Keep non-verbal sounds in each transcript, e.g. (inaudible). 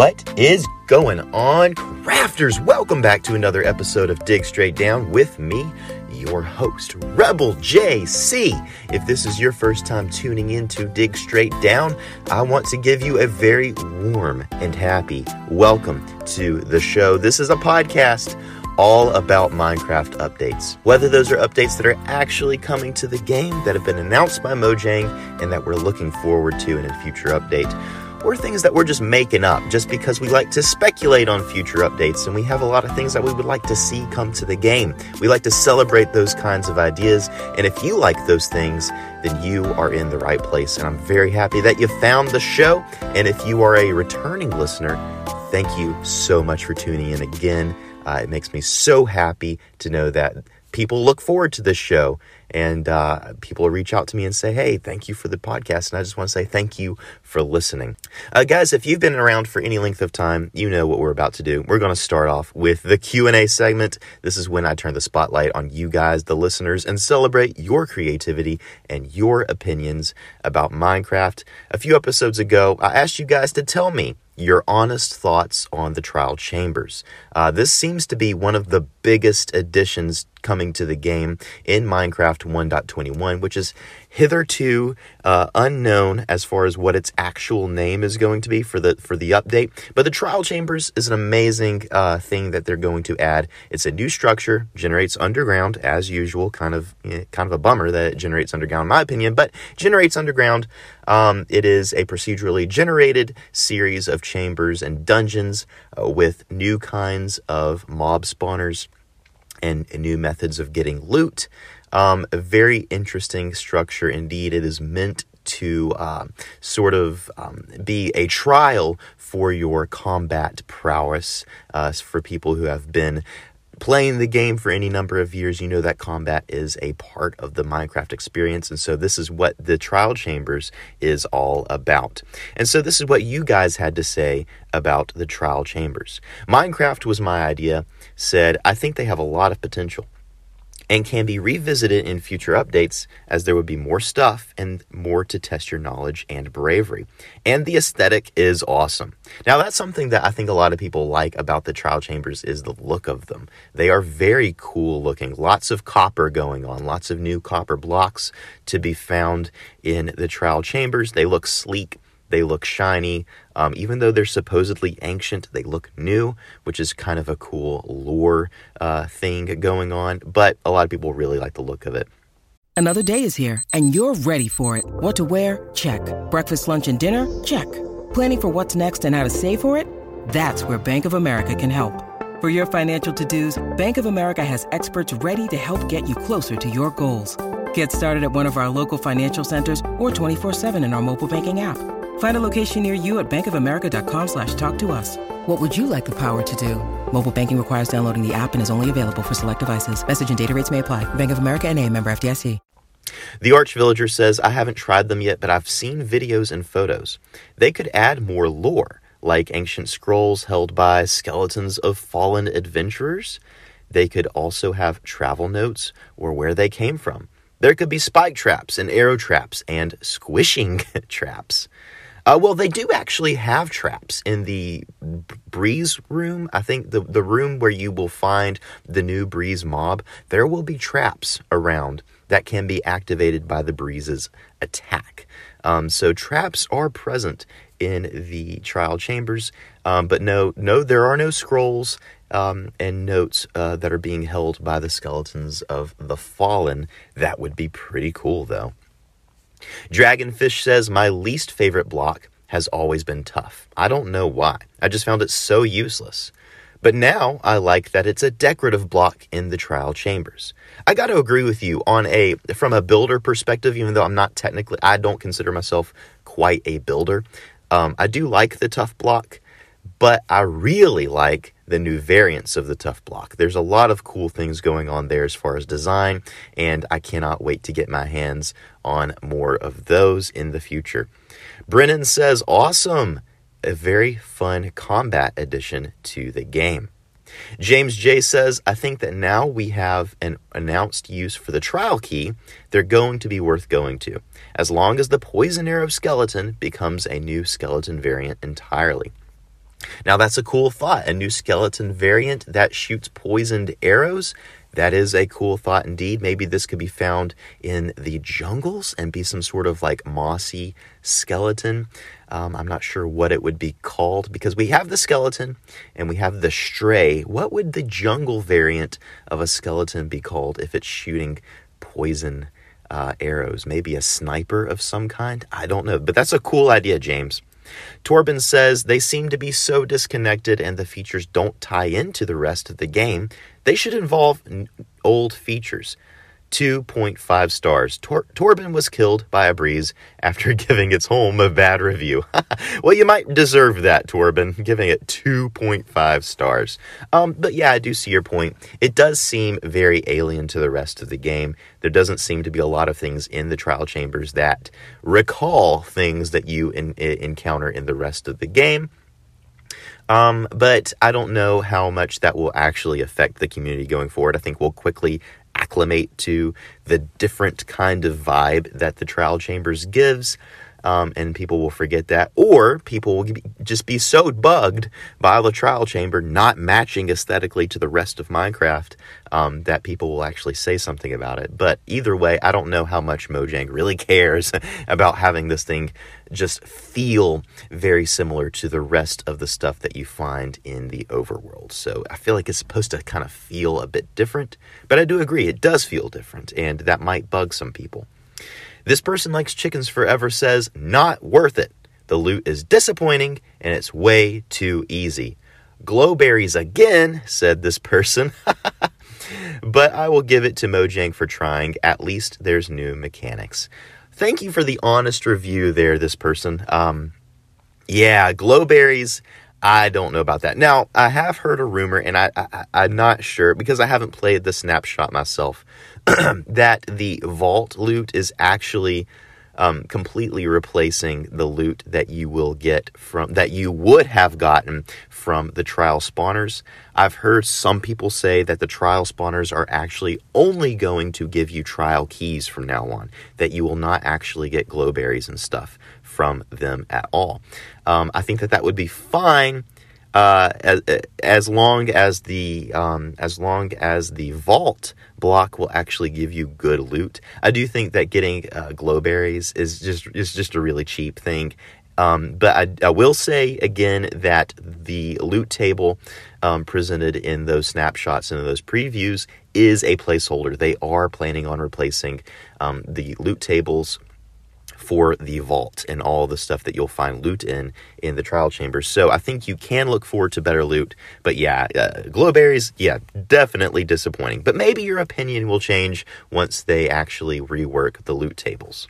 What is going on, crafters? Welcome back to another episode of Dig Straight Down with me, your host, Rebel JC. If this is your first time tuning in to Dig Straight Down, I want to give you a very warm and happy welcome to the show. This is a podcast all about Minecraft updates. Whether those are updates that are actually coming to the game that have been announced by Mojang and that we're looking forward to in a future update, or things that we're just making up just because we like to speculate on future updates and we have a lot of things that we would like to see come to the game. We like to celebrate those kinds of ideas, and if you like those things, then you are in the right place. And I'm very happy that you found the show. And if you are a returning listener, thank you so much for tuning in again. Uh, it makes me so happy to know that people look forward to this show and uh, people reach out to me and say hey thank you for the podcast. And i just want to say thank you for listening. Uh, guys if you've been around for any length of time you know what we're about to do. We're going to start off with the q&a segment. This is when i turn the spotlight on you guys the listeners and celebrate your creativity and your opinions about minecraft. A few episodes ago i asked you guys to tell me your honest thoughts on the trial chambers. Uh, this seems to be one of the biggest additions coming to the game in Minecraft 1.21, which is hitherto uh, unknown as far as what its actual name is going to be for the for the update. But the trial chambers is an amazing uh, thing that they're going to add. It's a new structure, generates underground as usual. Kind of eh, kind of a bummer that it generates underground, in my opinion, but generates underground. Um, it is a procedurally generated series of chambers and dungeons uh, with new kinds of mob spawners and new methods of getting loot. Um, a very interesting structure indeed. It is meant to uh, sort of um, be a trial for your combat prowess uh, for people who have been playing the game for any number of years, you know that combat is a part of the Minecraft experience. And so this is what the trial chambers is all about. And so this is what you guys had to say about the trial chambers. Minecraft was my idea, said, I think they have a lot of potential and can be revisited in future updates as there would be more stuff and more to test your knowledge and bravery. And the aesthetic is awesome. Now that's something that I think a lot of people like about the trial chambers is the look of them. They are very cool looking. Lots of copper going on, lots of new copper blocks to be found in the trial chambers. They look sleek they look shiny. Um, even though they're supposedly ancient, they look new, which is kind of a cool lore uh, thing going on. But a lot of people really like the look of it. Another day is here, and you're ready for it. What to wear? Check. Breakfast, lunch, and dinner? Check. Planning for what's next and how to save for it? That's where Bank of America can help. For your financial to dos, Bank of America has experts ready to help get you closer to your goals. Get started at one of our local financial centers or 24 7 in our mobile banking app. Find a location near you at bankofamerica.com slash talk to us. What would you like the power to do? Mobile banking requires downloading the app and is only available for select devices. Message and data rates may apply. Bank of America and a member FDIC. The Arch Villager says, I haven't tried them yet, but I've seen videos and photos. They could add more lore, like ancient scrolls held by skeletons of fallen adventurers. They could also have travel notes or where they came from. There could be spike traps and arrow traps and squishing (laughs) traps. Uh, well, they do actually have traps in the breeze room. I think the, the room where you will find the new breeze mob, there will be traps around that can be activated by the breeze's attack. Um, so traps are present in the trial chambers, um, but no, no, there are no scrolls um, and notes uh, that are being held by the skeletons of the fallen. That would be pretty cool, though. Dragonfish says, My least favorite block has always been tuff. I don't know why. I just found it so useless. But now I like that it's a decorative block in the trial chambers. I got to agree with you on a from a builder perspective even though I'm not technically I don't consider myself quite a builder. Um, I do like the tuff block, but I really like the new variants of the Tuff Block. There's a lot of cool things going on there as far as design, and I cannot wait to get my hands on more of those in the future. Brennan says, Awesome! A very fun combat addition to the game. James J says, I think that now we have an announced use for the trial key, they're going to be worth going to, as long as the poison arrow skeleton becomes a new skeleton variant entirely. Now, that's a cool thought. A new skeleton variant that shoots poisoned arrows. That is a cool thought indeed. Maybe this could be found in the jungles and be some sort of like mossy skeleton. Um, I'm not sure what it would be called because we have the skeleton and we have the stray. What would the jungle variant of a skeleton be called if it's shooting poison uh, arrows? Maybe a sniper of some kind? I don't know, but that's a cool idea, James. Torben says they seem to be so disconnected and the features don't tie into the rest of the game. They should involve old features. 2.5 stars. Tor- Torben was killed by a breeze after (laughs) giving its home a bad review. (laughs) well, you might deserve that, Torben, giving it 2.5 stars. Um, but yeah, I do see your point. It does seem very alien to the rest of the game. There doesn't seem to be a lot of things in the trial chambers that recall things that you in- encounter in the rest of the game. Um, but I don't know how much that will actually affect the community going forward. I think we'll quickly acclimate to the different kind of vibe that the trial chambers gives. Um, and people will forget that, or people will just be so bugged by the trial chamber not matching aesthetically to the rest of Minecraft um, that people will actually say something about it. But either way, I don't know how much Mojang really (laughs) cares about having this thing just feel very similar to the rest of the stuff that you find in the overworld. So I feel like it's supposed to kind of feel a bit different, but I do agree it does feel different, and that might bug some people. This person likes chickens forever says, not worth it. The loot is disappointing and it's way too easy. Glowberries again, said this person. (laughs) but I will give it to Mojang for trying. At least there's new mechanics thank you for the honest review there, this person. Um, yeah, glowberries. I don't know about that. Now, I have heard a rumor, and I, I, am not sure because I haven't played the snapshot myself, (clears throat) that the vault loot is actually um, completely replacing the loot that you will get from that you would have gotten from the trial spawners. I've heard some people say that the trial spawners are actually only going to give you trial keys from now on, that you will not actually get glowberries and stuff from them at all. Um, I think that that would be fine uh, as, as long as the um, as long as the vault block will actually give you good loot. I do think that getting uh, glowberries is just is just a really cheap thing. Um, but I, I, will say again that the loot table um, presented in those snapshots and those previews is a placeholder. They are planning on replacing um, the loot tables for the vault and all the stuff that you'll find loot in in the trial chambers. So I think you can look forward to better loot. But yeah, uh, glowberries, yeah, definitely disappointing. But maybe your opinion will change once they actually rework the loot tables.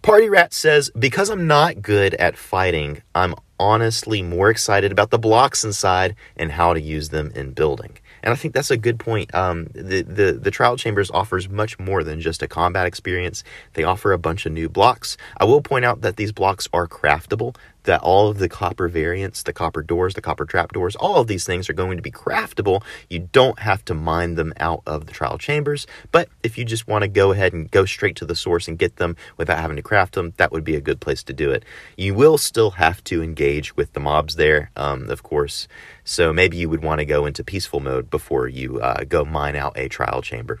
Party Rat says, Because I'm not good at fighting, I'm honestly more excited about the blocks inside and how to use them in building. And I think that's a good point. Um, the, the, the Trial Chambers offers much more than just a combat experience. They offer a bunch of new blocks. I will point out that these blocks are craftable that all of the copper variants, the copper doors, the copper trap doors, all of these things are going to be craftable. You don't have to mine them out of the trial chambers. But if you just want to go ahead and go straight to the source and get them without having to craft them, that would be a good place to do it. You will still have to engage with the mobs there, um, of course. So maybe you would want to go into peaceful mode before you uh, go mine out a trial chamber.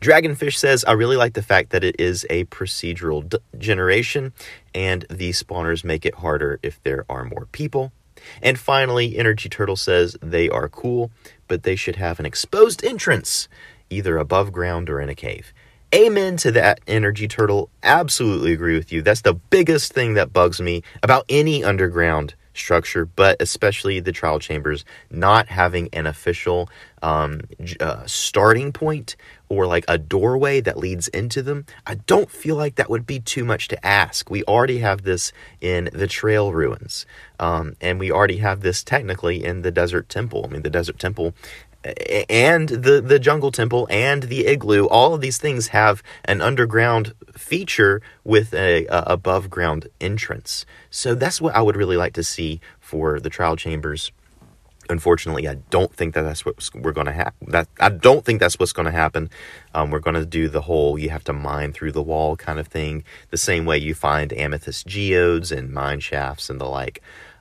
Dragonfish says, I really like the fact that it is a procedural d- generation and the spawners make it harder if there are more people. And finally, Energy Turtle says they are cool, but they should have an exposed entrance, either above ground or in a cave. Amen to that, Energy Turtle. Absolutely agree with you. That's the biggest thing that bugs me about any underground structure, but especially the trial chambers not having an official um, uh, starting point or like a doorway that leads into them, I don't feel like that would be too much to ask. We already have this in the trail ruins, um, and we already have this technically in the desert temple. I mean, the desert temple and the the jungle temple and the igloo all of these things have an underground feature with a, a, above ground entrance. So that's what i would really like to see for the trial chambers. Unfortunately i don't think that that's what we're going to have that i don't think that's what's going to happen. Um, we're going to do the whole you have to mine through the wall kind of thing the same way you find amethyst geodes and mine shafts and the like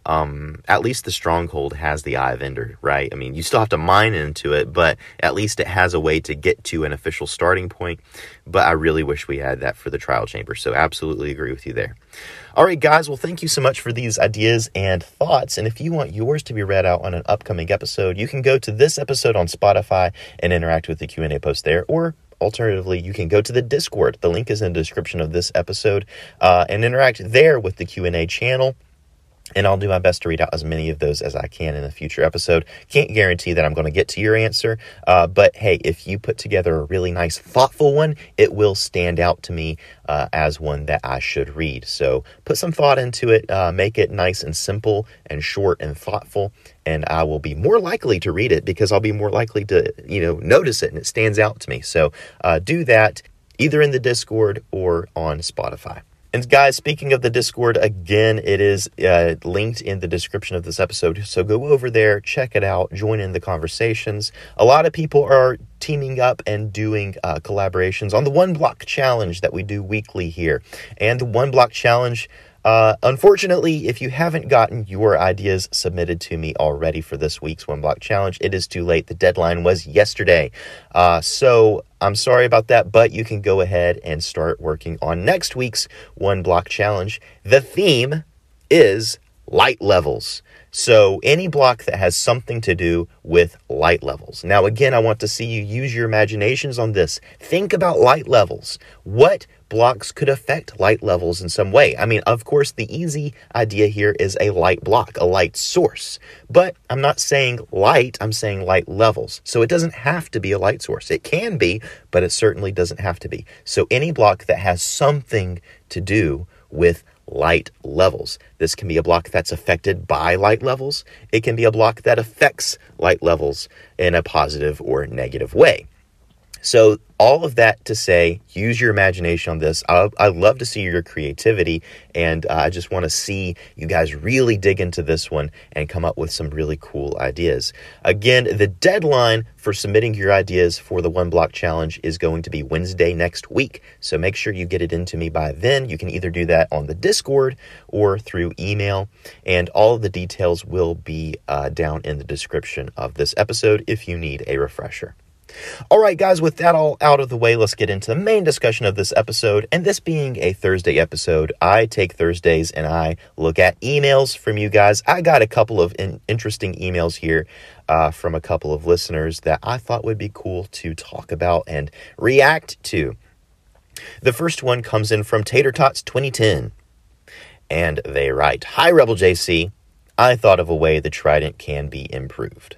um, at least the stronghold has the eye of ender, right? I mean, you still have to mine into it, but at least it has a way to get to an official starting point. But I really wish we had that for the trial chamber. So, absolutely agree with you there. All right, guys. Well, thank you so much for these ideas and thoughts. And if you want yours to be read out on an upcoming episode, you can go to this episode on Spotify and interact with the Q&A post there, or alternatively you can go to the discord the link is in the description of this episode uh, and interact there with the q&a channel and I'll do my best to read out as many of those as I can in a future episode. Can't guarantee that I'm going to get to your answer, uh, but hey, if you put together a really nice, thoughtful one, it will stand out to me uh, as one that I should read. So put some thought into it, uh, make it nice and simple and short and thoughtful, and I will be more likely to read it because I'll be more likely to, you know, notice it and it stands out to me. So uh, do that either in the Discord or on Spotify. And guys, speaking of the Discord, again, it is uh, linked in the description of this episode. So go over there, check it out, join in the conversations. A lot of people are teaming up and doing uh, collaborations on the One Block Challenge that we do weekly here. And the One Block Challenge uh, unfortunately, if you haven't gotten your ideas submitted to me already for this week's One Block Challenge, it is too late. The deadline was yesterday. Uh, so I'm sorry about that, but you can go ahead and start working on next week's One Block Challenge. The theme is light levels. So, any block that has something to do with light levels. Now, again, I want to see you use your imaginations on this. Think about light levels. What blocks could affect light levels in some way? I mean, of course, the easy idea here is a light block, a light source. But I'm not saying light, I'm saying light levels. So, it doesn't have to be a light source. It can be, but it certainly doesn't have to be. So, any block that has something to do with light levels. This can be a block that's affected by light levels. It can be a block that affects light levels in a positive or negative way. So, all of that to say, use your imagination on this. I, I love to see your creativity, and uh, I just want to see you guys really dig into this one and come up with some really cool ideas. Again, the deadline for submitting your ideas for the One Block Challenge is going to be Wednesday next week. So make sure you get it into me by then. You can either do that on the Discord or through email, and all of the details will be uh, down in the description of this episode if you need a refresher. All right, guys, with that all out of the way, let's get into the main discussion of this episode. And this being a Thursday episode, I take Thursdays and I look at emails from you guys. I got a couple of in- interesting emails here uh, from a couple of listeners that I thought would be cool to talk about and react to. The first one comes in from Tater Tots 2010. And they write Hi, Rebel JC. I thought of a way the Trident can be improved.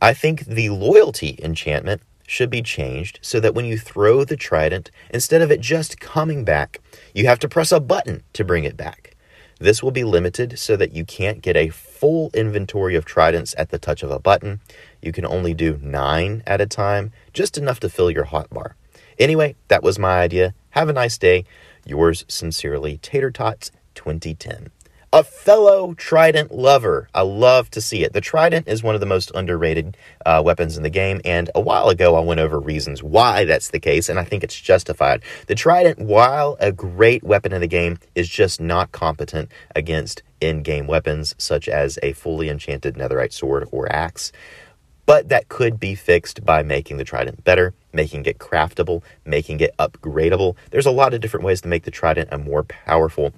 I think the loyalty enchantment should be changed so that when you throw the trident, instead of it just coming back, you have to press a button to bring it back. This will be limited so that you can't get a full inventory of tridents at the touch of a button. You can only do nine at a time, just enough to fill your hotbar. Anyway, that was my idea. Have a nice day. Yours sincerely, Tater Tots 2010 a fellow Trident lover. I love to see it. The Trident is one of the most underrated uh, weapons in the game, and a while ago I went over reasons why that's the case, and I think it's justified. The Trident, while a great weapon in the game, is just not competent against in game weapons such as a fully enchanted netherite sword or axe. But that could be fixed by making the Trident better, making it craftable, making it upgradable. There's a lot of different ways to make the Trident a more powerful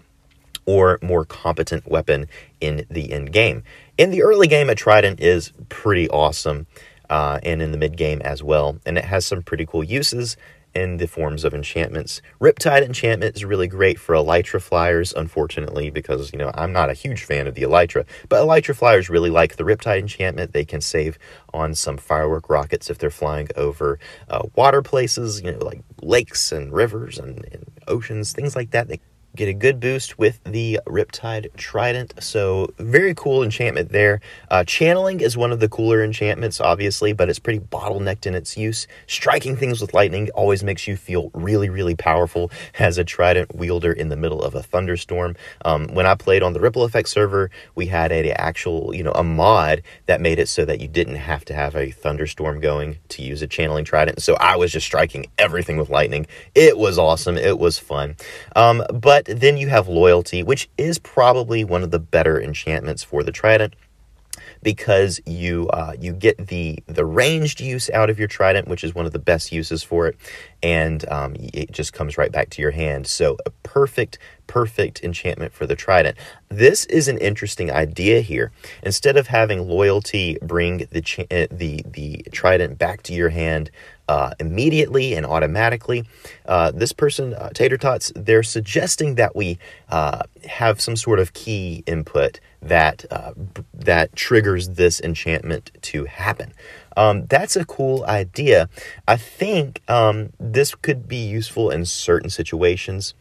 or more competent weapon in the end game. In the early game, a trident is pretty awesome, uh, and in the mid game as well, and it has some pretty cool uses. in the forms of enchantments. Riptide enchantment is really great for Elytra flyers, unfortunately, because, you know, I'm not a huge fan of the Elytra, but Elytra flyers really like the Riptide enchantment. They can save on some firework rockets if they're flying over uh, water places, you know, like lakes and rivers and, and oceans, things like that. They get a good boost with the Riptide Trident. So, very cool enchantment there. Uh, channeling is one of the cooler enchantments, obviously, but it's pretty bottlenecked in its use. Striking things with lightning always makes you feel really, really powerful (laughs) as a Trident wielder in the middle of a thunderstorm. Um, when I played on the Ripple Effect server, we had a actual, you know, a mod that made it so that you didn't have to have a thunderstorm going to use a channeling Trident. So I was just striking everything with lightning. It was awesome. It was fun. Um, but but then you have loyalty, which is probably one of the better enchantments for the trident because you uh, you get the the ranged use out of your trident, which is one of the best uses for it, and um, it just comes right back to your hand. So a perfect perfect enchantment for the trident. This is an interesting idea here. Instead of having loyalty bring the uh, the the trident back to your hand uh, immediately and automatically. Uh, this person, uh, Tater Tots, they're suggesting that we uh, have some sort of key input that uh, b- that triggers this enchantment to happen. Um, that's a cool idea. I think um, this could be useful in certain situations.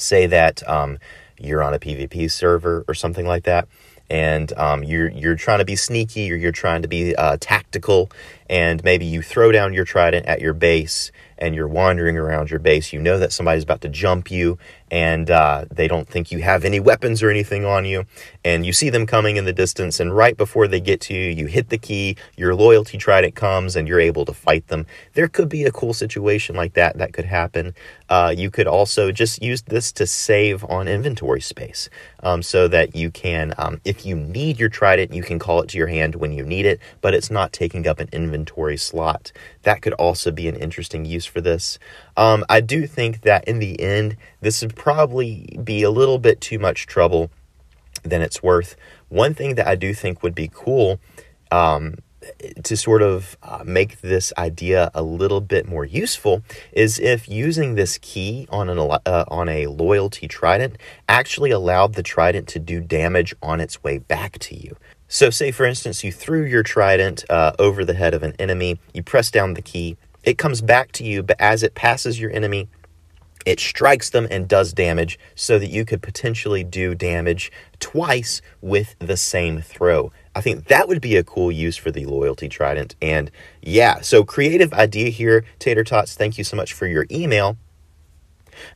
Say that um, you're on a PvP server or something like that and um, you're you're trying to be sneaky or you're trying to be uh, tactical, and maybe you throw down your trident at your base and you're wandering around your base. You know that somebody's about to jump you, and uh, they don't think you have any weapons or anything on you. And you see them coming in the distance, and right before they get to you, you hit the key, your loyalty trident comes, and you're able to fight them. There could be a cool situation like that that could happen. Uh, you could also just use this to save on inventory space um, so that you can, um, if you need your trident, you can call it to your hand when you need it, but it's not taking up an inventory slot. That could also be an interesting use for this. Um, I do think that in the end, this would probably be a little bit too much trouble than it's worth. One thing that I do think would be cool um, to sort of uh, make this idea a little bit more useful is if using this key on an uh, on a loyalty trident actually allowed the trident to do damage on its way back to you. So, say for instance, you threw your trident uh, over the head of an enemy, you press down the key, it comes back to you, but as it passes your enemy, it strikes them and does damage so that you could potentially do damage twice with the same throw. I think that would be a cool use for the loyalty trident. And yeah, so creative idea here, Tater Tots. Thank you so much for your email.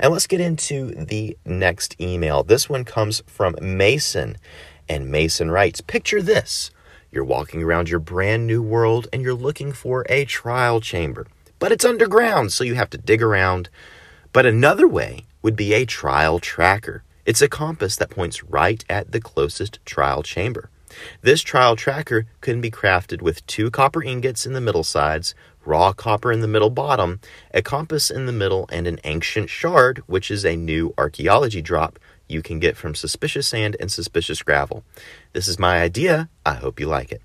And let's get into the next email. This one comes from Mason. And Mason writes Picture this you're walking around your brand new world and you're looking for a trial chamber, but it's underground, so you have to dig around. But another way would be a trial tracker. It's a compass that points right at the closest trial chamber. This trial tracker can be crafted with two copper ingots in the middle sides, raw copper in the middle bottom, a compass in the middle, and an ancient shard, which is a new archaeology drop you can get from suspicious sand and suspicious gravel. This is my idea. I hope you like it.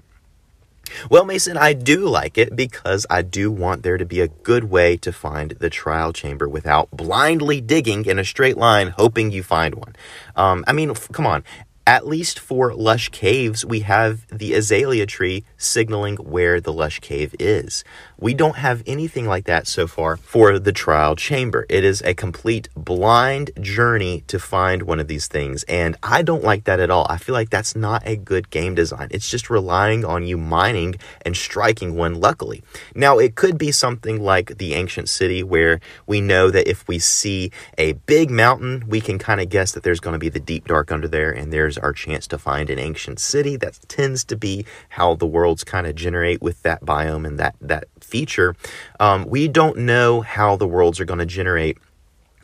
Well, Mason, I do like it because I do want there to be a good way to find the trial chamber without blindly digging in a straight line, hoping you find one. Um, I mean, f- come on at least for lush caves, we have the azalea tree signaling where the lush cave is. We don't have anything like that so far for the trial chamber. It is a complete blind journey to find one of these things, and I don't like that at all. I feel like that's not a good game design. It's just relying on you mining and striking one luckily. Now, it could be something like the ancient city where we know that if we see a big mountain, we can kind of guess that there's going to be the deep dark under there, and there's our chance to find an ancient city. That tends to be how the worlds kind of generate with that biome and that that feature. Um, we don't know how the worlds are going to generate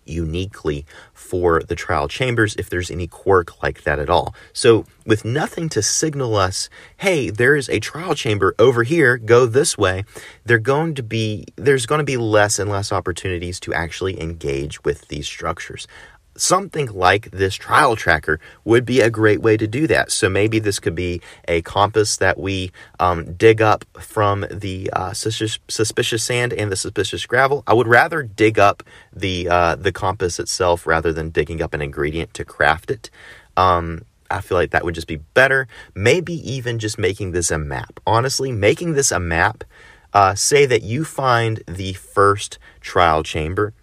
uniquely for the trial chambers if there's any quirk like that at all. So, with nothing to signal us, hey, there's a trial chamber over here, go this way, they're going to be there's going to be less and less opportunities to actually engage with these structures. Something like this trial tracker would be a great way to do that. So maybe this could be a compass that we um, dig up from the uh, suspicious, suspicious, sand and the suspicious gravel. I would rather dig up the uh, the compass itself rather than digging up an ingredient to craft it. Um, I feel like that would just be better. Maybe even just making this a map. Honestly, making this a map. Uh, say that you find the first trial chamber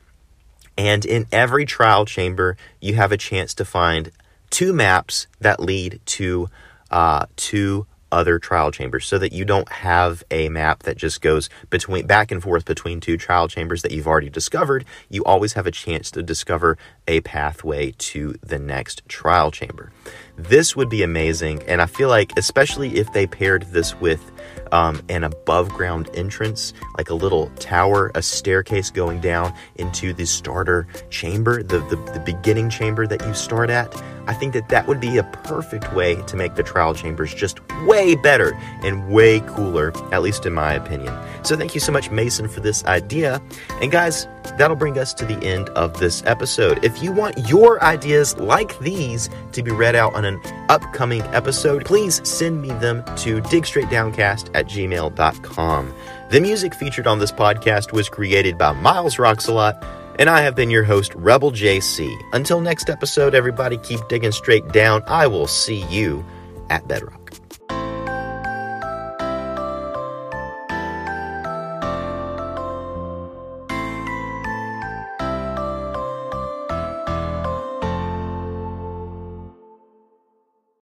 and in every trial chamber, you have a chance to find two maps that lead to uh, two other trial chambers so that you don't have a map that just goes between back and forth between two trial chambers that you've already discovered. You always have a chance to discover a pathway to the next trial chamber. This would be amazing and i feel like especially if they paired this with um, an above ground entrance, like a little tower, a staircase going down into the starter chamber, the, the, the beginning chamber that you start at. I think that that would be a perfect way to make the trial chambers just way better and way cooler, at least in my opinion. So thank you so much, Mason, for this idea. And guys, that'll bring us to the end of this episode. If you want your ideas like these to be read out on an upcoming episode, please send me them to digstraightdowncast at gmail.com. The music featured on this podcast was created by MilesRocksAlot, and I have been your host, Rebel JC. Until next episode, everybody keep digging straight down. I will see you at Bedrock.